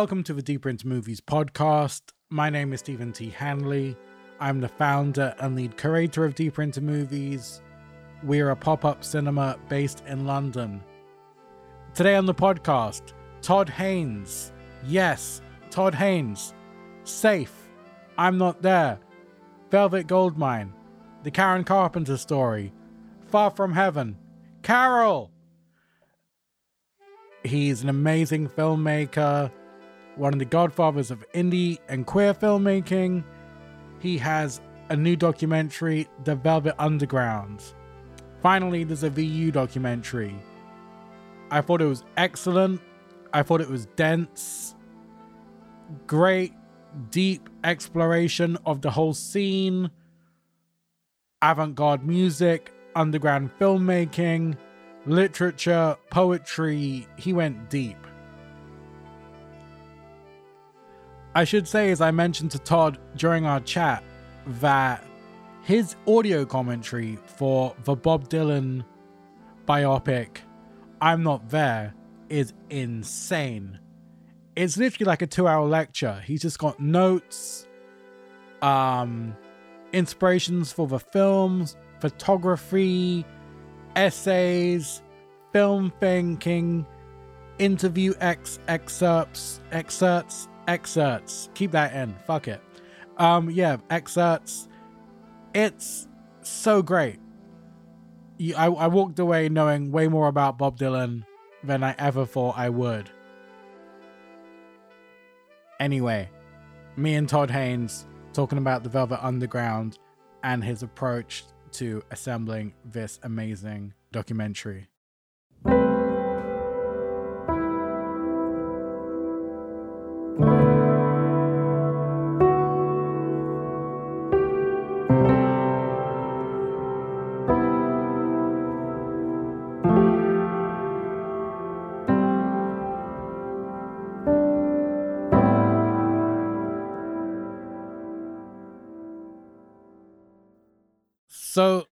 Welcome to the Deeper into Movies podcast. My name is Stephen T. Hanley. I'm the founder and lead curator of Deeper into Movies. We're a pop up cinema based in London. Today on the podcast, Todd Haynes. Yes, Todd Haynes. Safe. I'm not there. Velvet Goldmine. The Karen Carpenter story. Far from Heaven. Carol! He's an amazing filmmaker, one of the godfathers of indie and queer filmmaking. He has a new documentary, The Velvet Underground. Finally, there's a VU documentary. I thought it was excellent. I thought it was dense. Great, deep exploration of the whole scene, avant garde music, underground filmmaking, literature, poetry. He went deep. I should say, as I mentioned to Todd during our chat, that his audio commentary for the Bob Dylan biopic, I'm Not There, is insane. It's literally like a two hour lecture. He's just got notes, um, inspirations for the films, photography, essays, film thinking, interview ex excerpts, excerpts, excerpts. Keep that in. Fuck it. Um, yeah, excerpts. It's so great. I, I walked away knowing way more about Bob Dylan than I ever thought I would. Anyway, me and Todd Haynes talking about the Velvet Underground and his approach to assembling this amazing documentary. So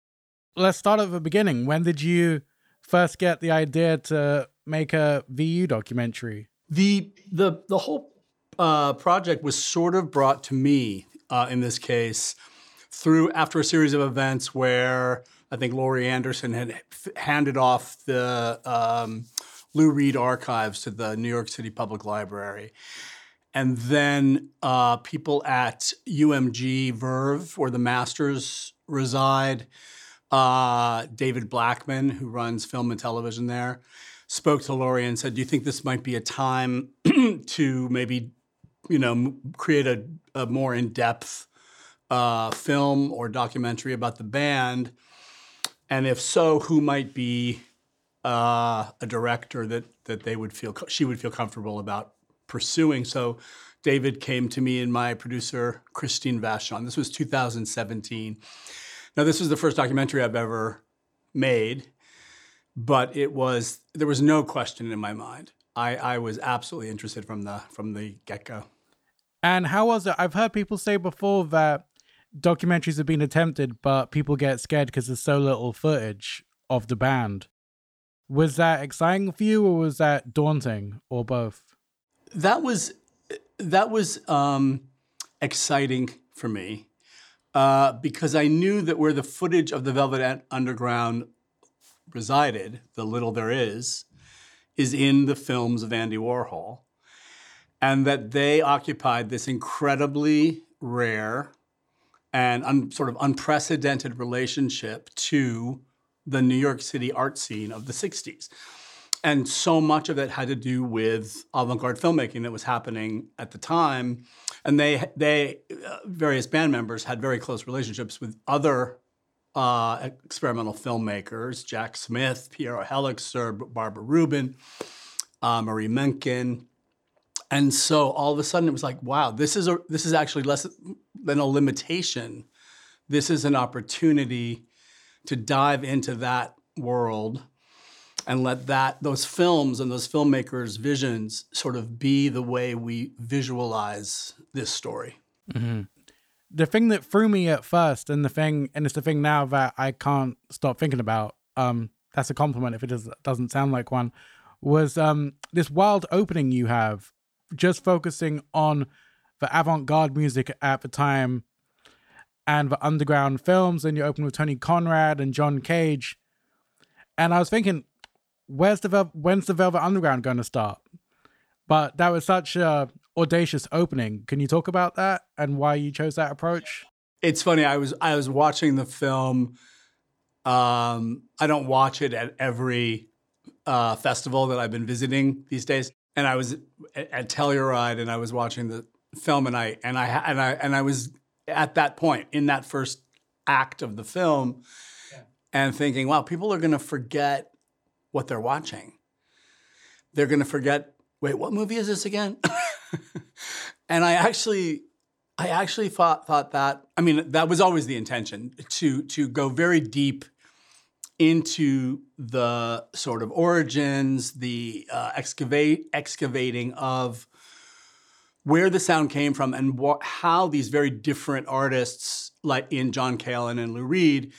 let's start at the beginning. When did you first get the idea to make a VU documentary? The the the whole uh, project was sort of brought to me uh, in this case through after a series of events where I think Laurie Anderson had f- handed off the um, Lou Reed archives to the New York City Public Library. And then uh, people at UMG Verve, where the masters reside, uh, David Blackman, who runs film and television there, spoke to Laurie and said, "Do you think this might be a time to maybe, you know, create a, a more in-depth uh, film or documentary about the band? And if so, who might be uh, a director that that they would feel she would feel comfortable about pursuing?" So. David came to me and my producer, Christine Vachon. This was 2017. Now, this was the first documentary I've ever made, but it was there was no question in my mind. I, I was absolutely interested from the from the get go. And how was it? I've heard people say before that documentaries have been attempted, but people get scared because there's so little footage of the band. Was that exciting for you, or was that daunting, or both? That was that was um, exciting for me uh, because I knew that where the footage of the Velvet Underground resided, the little there is, is in the films of Andy Warhol, and that they occupied this incredibly rare and un- sort of unprecedented relationship to the New York City art scene of the 60s. And so much of it had to do with avant-garde filmmaking that was happening at the time, and they they uh, various band members had very close relationships with other uh, experimental filmmakers: Jack Smith, Piero Heliczer, Barbara Rubin, uh, Marie Menken. And so all of a sudden, it was like, wow, this is a this is actually less than a limitation. This is an opportunity to dive into that world and let that those films and those filmmakers' visions sort of be the way we visualize this story. Mm-hmm. The thing that threw me at first, and the thing, and it's the thing now that I can't stop thinking about. Um, that's a compliment if it does, doesn't sound like one. Was um this wild opening you have just focusing on the avant-garde music at the time and the underground films, and you open with Tony Conrad and John Cage, and I was thinking, where's the Vel- when's the Velvet Underground going to start? But that was such a audacious opening. Can you talk about that and why you chose that approach? It's funny. I was I was watching the film. Um, I don't watch it at every uh, festival that I've been visiting these days, and I was at, at Telluride and I was watching the film, and I and I and I and I was at that point in that first act of the film, yeah. and thinking, wow, people are going to forget what they're watching. They're going to forget. Wait, what movie is this again? and I actually I actually thought thought that I mean that was always the intention to to go very deep into the sort of origins, the uh, excavate excavating of where the sound came from and what, how these very different artists, like in John Cale and Lou Reed,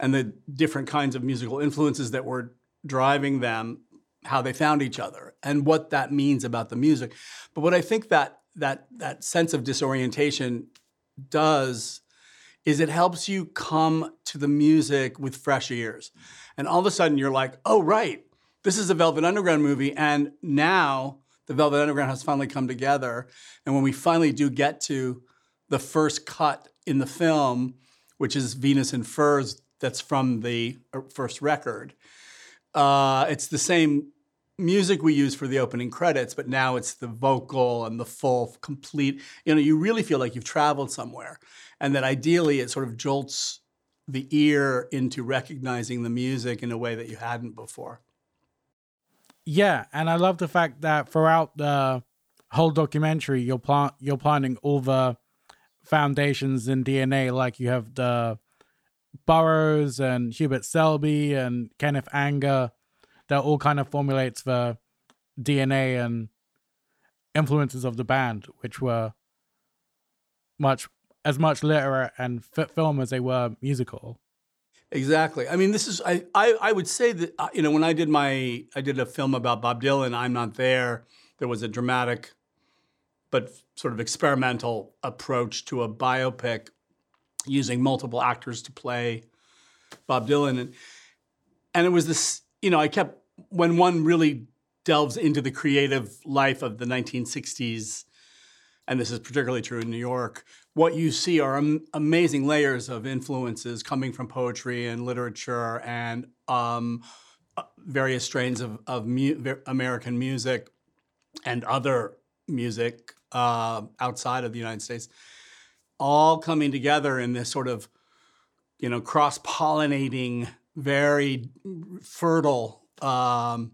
and the different kinds of musical influences that were driving them, how they found each other, and what that means about the music. But what I think that that that sense of disorientation does is it helps you come to the music with fresh ears. And all of a sudden you're like, oh, right, this is a Velvet Underground movie. And now the Velvet Underground has finally come together. And when we finally do get to the first cut in the film, which is Venus in Furs, that's from the uh, first record, uh, it's the same music we use for the opening credits, but now it's the vocal and the full, complete. You know, you really feel like you've traveled somewhere, and that ideally it sort of jolts the ear into recognizing the music in a way that you hadn't before. Yeah, and I love the fact that throughout the whole documentary, you're plant you're planting all the foundations in DNA, like you have the Burroughs and Hubert Selby and Kenneth Anger that all kind of formulates the DNA and influences of the band, which were much as much literate and film as they were musical. Exactly. I mean, this is I, I I would say that uh, you know when I did my I did a film about Bob Dylan. I'm not there. There was a dramatic, but sort of experimental approach to a biopic using multiple actors to play Bob Dylan, and and it was this. You know, I kept when one really delves into the creative life of the 1960s, and this is particularly true in New York, what you see are am- amazing layers of influences coming from poetry and literature and um, uh, various strains of, of mu- American music and other music uh, outside of the United States, all coming together in this sort of, you know, cross pollinating, very fertile um,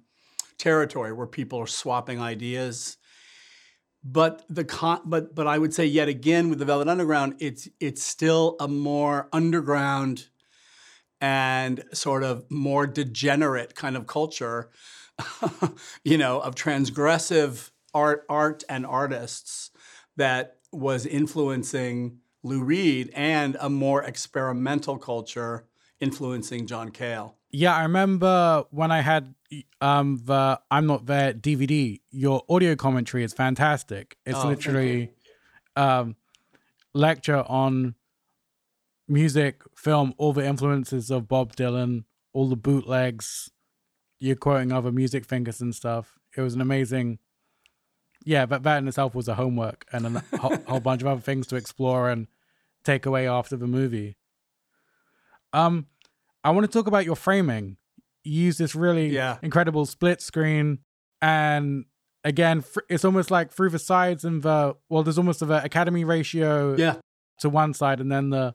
territory where people are swapping ideas. But the con- but but I would say yet again with the Velvet Underground, it's it's still a more underground and sort of more degenerate kind of culture, you know, of transgressive art art and artists that was influencing Lou Reed and a more experimental culture influencing John Cale. Yeah, I remember when I had um the I'm Not There DVD, your audio commentary is fantastic. It's oh, literally um lecture on music, film, all the influences of Bob Dylan, all the bootlegs. You're quoting other music fingers and stuff. It was an amazing yeah, but that in itself was a homework and a whole, whole bunch of other things to explore and take away after the movie. Um, I want to talk about your framing. You use this really yeah. incredible split screen, and again, it's almost like through the sides and the well, there's almost a academy ratio yeah. to one side, and then the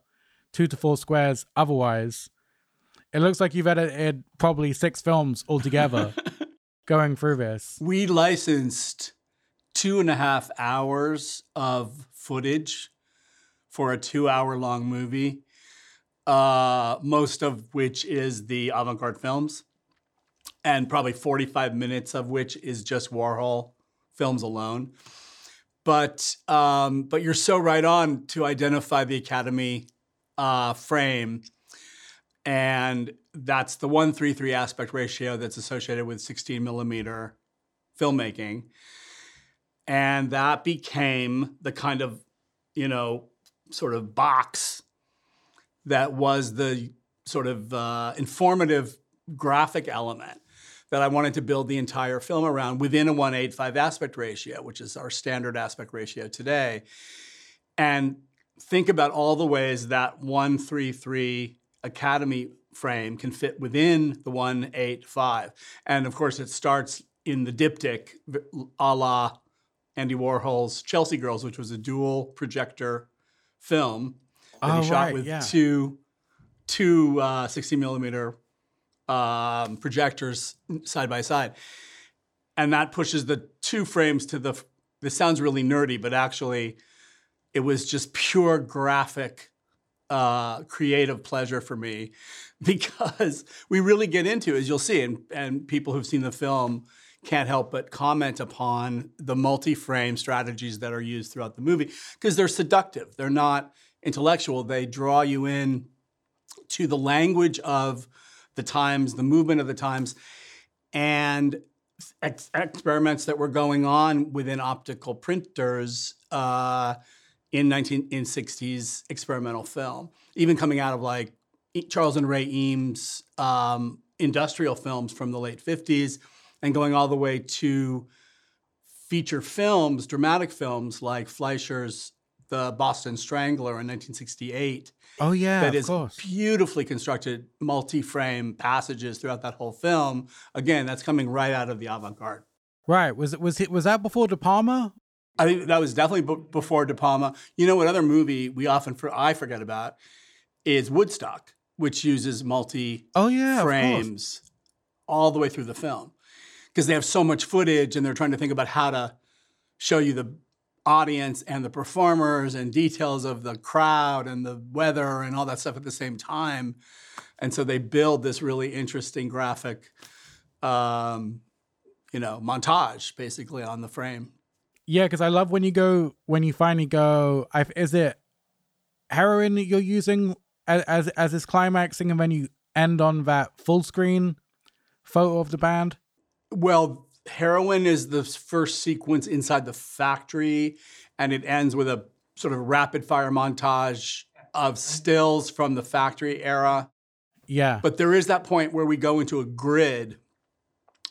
two to four squares otherwise. It looks like you've edited probably six films altogether going through this. We licensed two and a half hours of footage for a two hour long movie uh, most of which is the avant garde films, and probably 45 minutes of which is just Warhol films alone. But um, but you're so right on to identify the Academy uh, frame, and that's the one three three aspect ratio that's associated with 16 millimeter filmmaking. And that became the kind of, you know, sort of box that was the sort of uh, informative graphic element that I wanted to build the entire film around within a 185 aspect ratio, which is our standard aspect ratio today. And think about all the ways that 133 Academy frame can fit within the 185. And of course, it starts in the diptych a la Andy Warhol's Chelsea Girls, which was a dual projector film that Oh, he shot right, with yeah. two two uh, 60 millimeter um, projectors side by side, and that pushes the two frames to the. This sounds really nerdy, but actually, it was just pure graphic, uh, creative pleasure for me because we really get into, as you'll see, and, and people who've seen the film can't help but comment upon the multi-frame strategies that are used throughout the movie because they're seductive. They're not intellectual. They draw you in to the language of the times, the movement of the times, and ex- experiments that were going on within optical printers uh, in 19 in 60s experimental film, even coming out of like Charles and Ray Eames um, industrial films from the late 50s, and going all the way to feature films, dramatic films like Fleischer's The Boston Strangler in 1968 Oh yeah, that of is course. beautifully constructed multi-frame passages throughout that whole film. Again, that's coming right out of the avant-garde. Right. Was it was it was that before De Palma? I think that was definitely b- before De Palma. You know what other movie we often for I forget about is Woodstock, which uses multi oh yeah frames all the way through the film because they have so much footage and they're trying to think about how to show you the audience and the performers and details of the crowd and the weather and all that stuff at the same time and so they build this really interesting graphic um, you know montage basically on the frame Yeah, because I love when you go when you finally go. I, is it heroin that you're using as, as as this climaxing, and then you end on that full screen photo of the band? Well, heroin is the first sequence inside the factory, and it ends with a sort of rapid fire montage of stills from the factory era. Yeah. But there is that point where we go into a grid.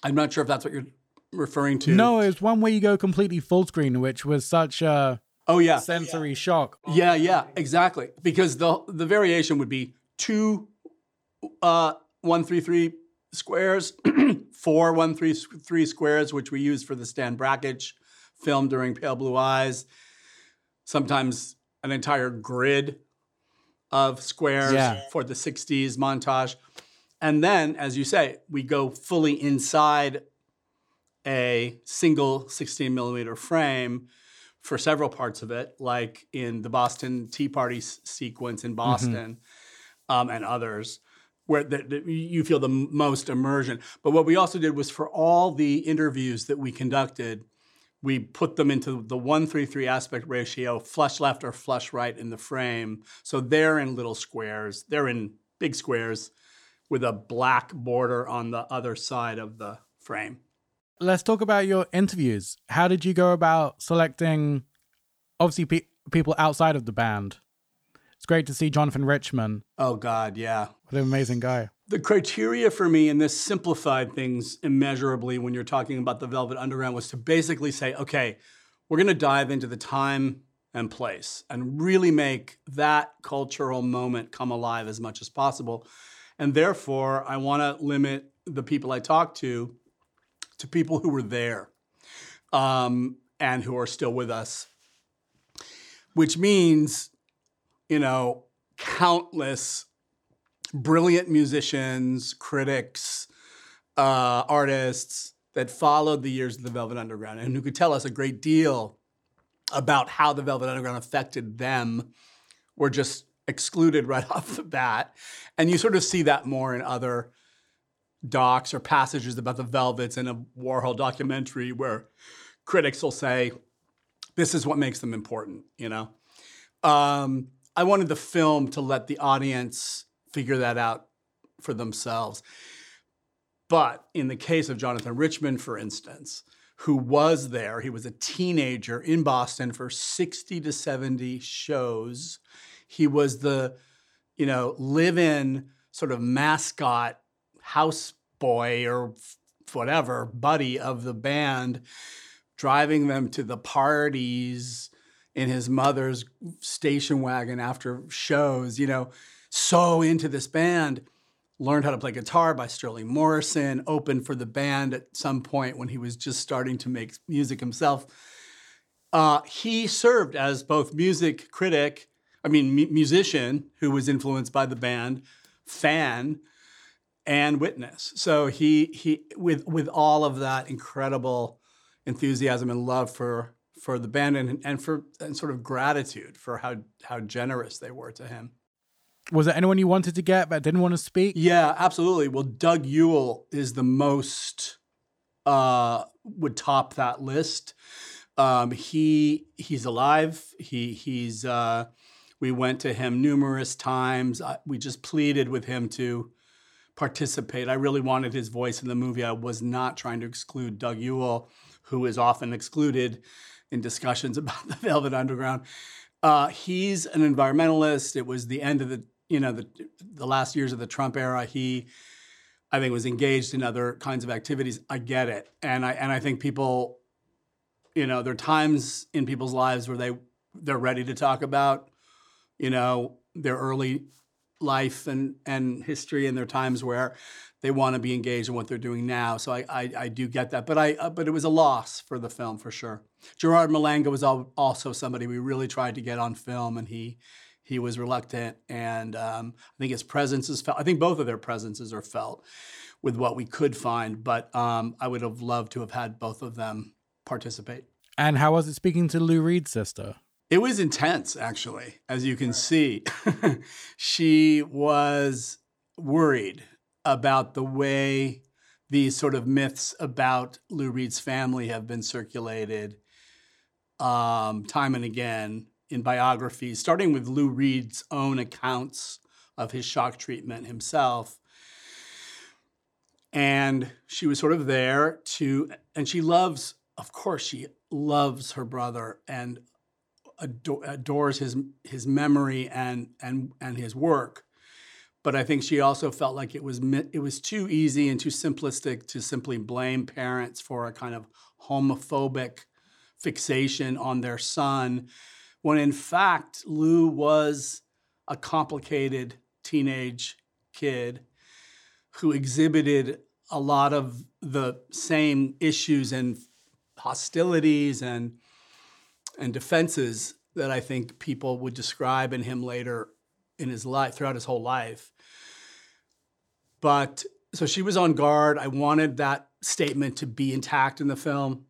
I'm not sure if that's what you're referring to. no, it's one where you go completely full screen, which was such a Oh yeah. sensory shock. Yeah, yeah, exactly. Because the the variation would be two uh one three three squares, four one three three squares, which we used for the Stan Brakhage film during Pale Blue Eyes. Sometimes an entire grid of squares Yeah. for the 60s montage. And then, as you say, we go fully inside a single 16 millimeter frame for several parts of it, like in the Boston Tea Party s- sequence in Boston um, and others, where the- you feel the most immersion. But what we also did was for all the interviews that we conducted, we put them into the 133 aspect ratio, flush left or flush right in the frame. So they're in little squares, they're in big squares with a black border on the other side of the frame. Let's talk about your interviews. How did you go about selecting, obviously, pe- people outside of the band? It's great to see Jonathan Richman. Oh, God, yeah. What an amazing guy. The criteria for me, and this simplified things immeasurably when you're talking about the Velvet Underground, was to basically say, okay, we're going to dive into the time and place and really make that cultural moment come alive as much as possible. And therefore, I want to limit the people I talk to to people who were there um, and who are still with us, which means, you know, countless brilliant musicians, critics, uh, artists that followed the years of the Velvet Underground and who could tell us a great deal about how the Velvet Underground affected them were just excluded right off the bat. And you sort of see that more in other docs or passages about the Velvets in a Warhol documentary where critics will say, this is what makes them important, you know? Um, I wanted the film to let the audience figure that out for themselves. But in the case of Jonathan Richman, for instance, who was there. He was a teenager in Boston for 60 to 70 shows. He was the, you know, live in sort of mascot house boy or whatever, buddy of the band, driving them to the parties in his mother's station wagon after shows, you know, so into this band. Learned how to play guitar by Sterling Morrison, opened for the band at some point when he was just starting to make music himself. Uh, he served as both music critic, I mean, mu- musician who was influenced by the band, fan, and witness. So he he with with all of that incredible enthusiasm and love for for the band and and for and sort of gratitude for how how generous they were to him. Was there anyone you wanted to get but didn't want to speak? Yeah, absolutely. Well, Doug Yule is the most uh, would top that list. Um, he he's alive. He he's uh, we went to him numerous times. I, we just pleaded with him to participate. I really wanted his voice in the movie. I was not trying to exclude Doug Yule, who is often excluded in discussions about the Velvet Underground. Uh, he's an environmentalist. It was the end of the you know the the last years of the Trump era. He I think was engaged in other kinds of activities. I get it, and I and I think people, you know, there are times in people's lives where they they're ready to talk about, you know, their early life and and history, and there are times where they want to be engaged in what they're doing now. So I I, I do get that, but I uh, but it was a loss for the film for sure. Gerard Malanga was al- also somebody we really tried to get on film, and he he was reluctant, and um, I think his presence is felt. I think both of their presences are felt with what we could find, but um, I would have loved to have had both of them participate. And how was it speaking to Lou Reed's sister? It was intense, actually, as you can see. she was worried about the way these sort of myths about Lou Reed's family have been circulated um, time and again in biographies, starting with Lou Reed's own accounts of his shock treatment himself. And she was sort of there to, and she loves, of course, she loves her brother and ador- adores his his memory and and and his work. But I think she also felt like it was it was too easy and too simplistic to simply blame parents for a kind of homophobic fixation on their son, when in fact Lou was a complicated teenage kid who exhibited a lot of the same issues and hostilities and and defenses that I think people would describe in him later in his life throughout his whole life. But so she was on guard. I wanted that statement to be intact in the film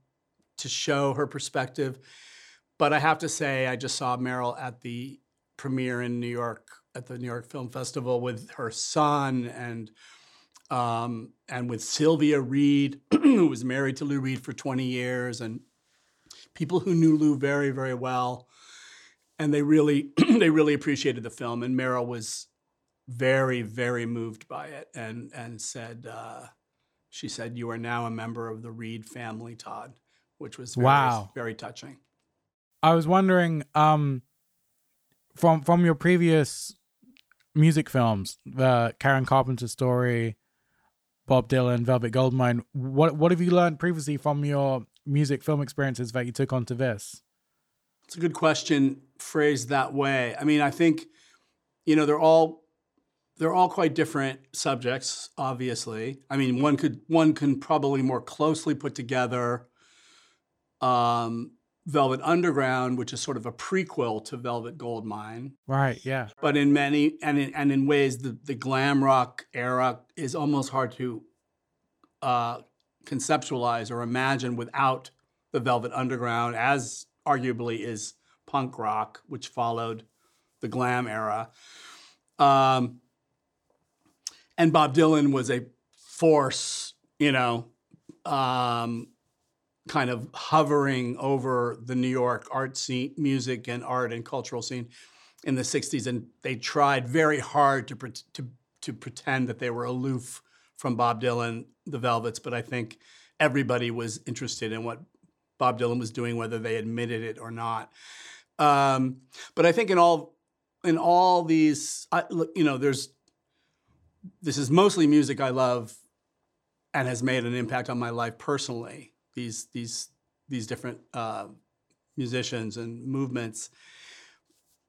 to show her perspective. But I have to say, I just saw Merrill at the premiere in New York at the New York Film Festival with her son and um, and with Sylvia Reed, who was married to Lou Reed for 20 years, and people who knew Lou very, very well. And they really, they really appreciated the film. And Merrill was very, very moved by it, and and said, uh, she said, "You are now a member of the Reed family, Todd," which was very, Wow. very touching. I was wondering, um, from from your previous music films, the Karen Carpenter story, Bob Dylan, Velvet Goldmine, what what have you learned previously from your music film experiences that you took onto this? It's a good question phrased that way. I mean, I think, you know, they're all they're all quite different subjects, obviously. I mean, one could one can probably more closely put together um, Velvet Underground, which is sort of a prequel to Velvet Goldmine. Right, yeah. But in many and in, and in ways, the, the glam rock era is almost hard to uh, conceptualize or imagine without the Velvet Underground, as arguably is punk rock, which followed the glam era. Um, and Bob Dylan was a force, you know, um, kind of hovering over the New York art scene, music and art and cultural scene in the 60s. And they tried very hard to, to, to pretend that they were aloof from Bob Dylan, the Velvets. But I think everybody was interested in what Bob Dylan was doing, whether they admitted it or not. Um, but I think in all in all these, I, you know, there's this is mostly music I love and has made an impact on my life personally. These these these different uh, musicians and movements.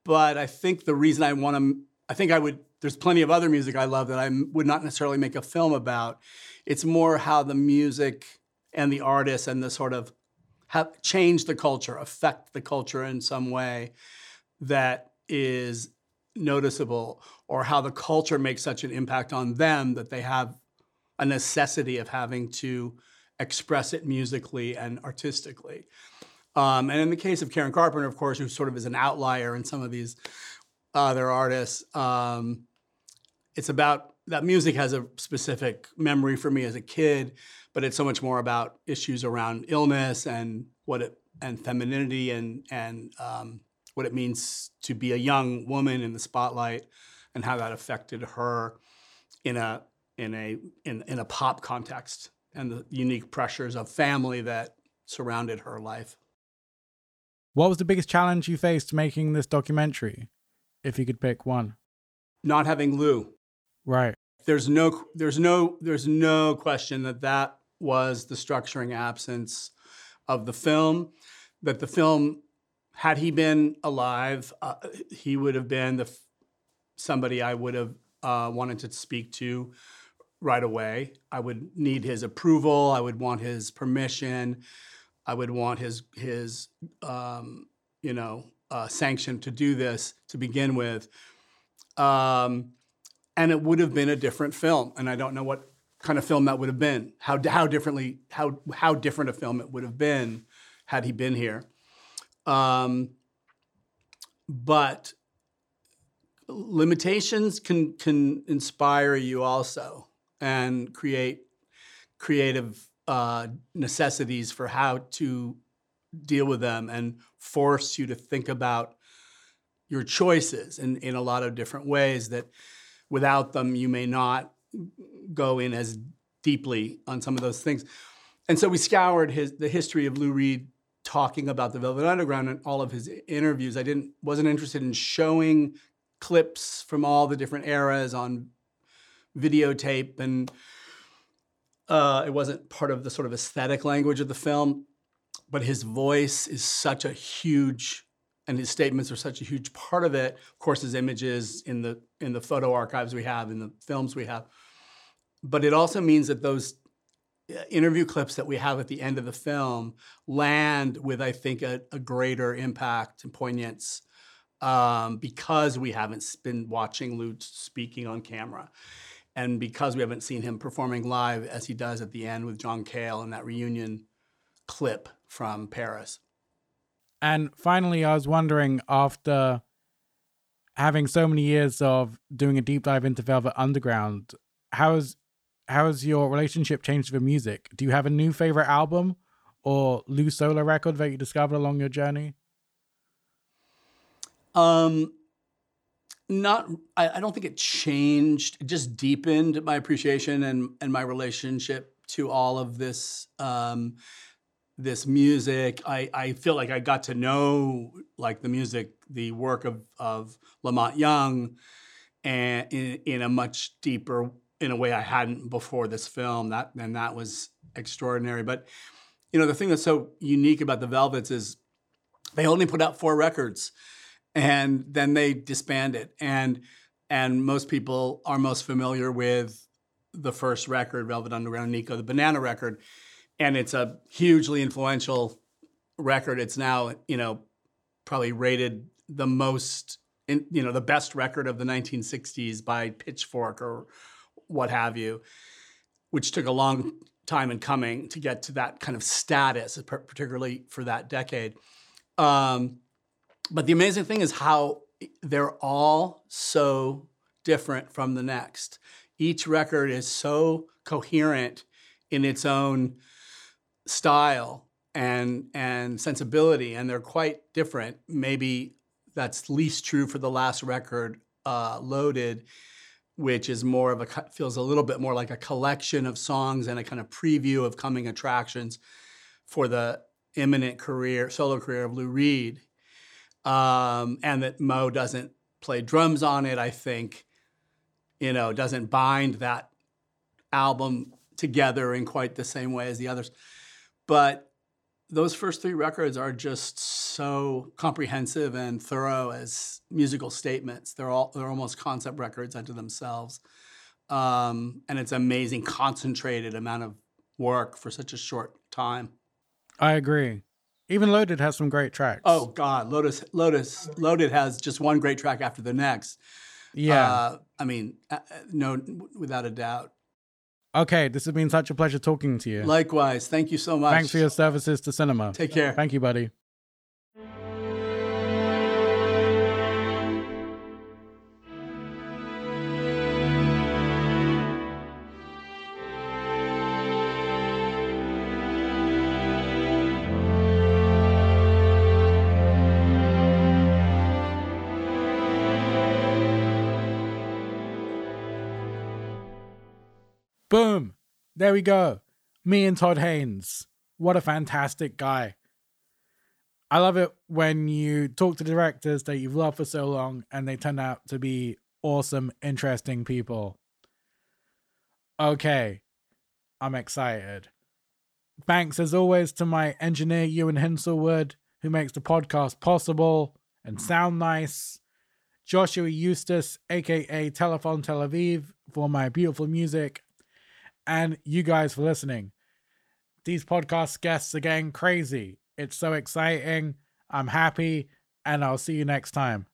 But I think the reason I want to, I think I would. There's plenty of other music I love that I would not necessarily make a film about. It's more how the music and the artists and the sort of have changed the culture, affect the culture in some way that is noticeable, or how the culture makes such an impact on them that they have a necessity of having to express it musically and artistically. Um, and in the case of Karen Carpenter, of course, who sort of is an outlier in some of these other artists, um, it's about that music has a specific memory for me as a kid, but it's so much more about issues around illness and what it and femininity and and um, what it means to be a young woman in the spotlight and how that affected her in a in a in, in a pop context and the unique pressures of family that surrounded her life. What was the biggest challenge you faced making this documentary? If you could pick one. Not having Lou. Right. There's no there's no there's no question that that was the structuring absence of the film that the film had he been alive uh, he would have been the somebody I would have uh, wanted to speak to right away. I would need his approval. I would want his permission. I would want his his um, you know uh, sanction to do this to begin with. Um, and it would have been a different film. And I don't know what kind of film that would have been. How how differently how how different a film it would have been had he been here. Um, but limitations can can inspire you also and create creative uh, necessities for how to deal with them and force you to think about your choices in, in a lot of different ways that without them you may not go in as deeply on some of those things. And so we scoured his the history of Lou Reed talking about the Velvet Underground and all of his interviews. I didn't wasn't interested in showing clips from all the different eras on videotape and uh, it wasn't part of the sort of aesthetic language of the film but his voice is such a huge and his statements are such a huge part of it of course his images in the in the photo archives we have in the films we have but it also means that those uh, interview clips that we have at the end of the film land with i think a, a greater impact and poignance um, because we haven't been watching Lou speaking on camera. And because we haven't seen him performing live as he does at the end with John Cale in that reunion clip from Paris. And finally, I was wondering after having so many years of doing a deep dive into Velvet Underground, how has how has your relationship changed with music? Do you have a new favorite album or Lou solo record that you discovered along your journey? Um, not. I, I don't think it changed. It just deepened my appreciation and and my relationship to all of this. Um, this music. I, I feel like I got to know like the music, the work of of La Monte Young, and in, in a much deeper in a way I hadn't before this film. That and that was extraordinary. But you know the thing that's so unique about the Velvets is they only put out four records and then they disbanded. And and most people are most familiar with the first record, Velvet Underground, Nico, the Banana record, and it's a hugely influential record. It's now you know probably rated the most, in, you know, the best record of the 1960s by Pitchfork or what have you, which took a long time in coming to get to that kind of status, particularly for that decade. Um, but the amazing thing is how they're all so different from the next. Each record is so coherent in its own style and and sensibility, and they're quite different. Maybe that's least true for the last record, uh, Loaded, which is more of a feels a little bit more like a collection of songs and a kind of preview of coming attractions for the imminent career solo career of Lou Reed, um, and that Moe doesn't play drums on it. I think, you know, doesn't bind that album together in quite the same way as the others, but those first three records are just so comprehensive and thorough as musical statements. They're all they're almost concept records unto themselves, um, and it's amazing concentrated amount of work for such a short time. I agree. Even Loaded has some great tracks. Oh God, Lotus Lotus Loaded has just one great track after the next. yeah. Uh, I mean, uh, uh, no, without a doubt. Okay, this has been such a pleasure talking to you. Likewise, thank you so much. Thanks for your services to cinema. Take care. Thank you, buddy. There we go. Me and Todd Haynes. What a fantastic guy. I love it when you talk to directors that you've loved for so long and they turn out to be awesome, interesting people. Okay, I'm excited. Thanks as always to my engineer, Ewan Hinselwood, who makes the podcast possible and sound nice. Joshua Eustace, aka Telephone Tel Aviv, for my beautiful music. And you guys for listening. These podcast guests are getting crazy. It's so exciting. I'm happy, and I'll see you next time.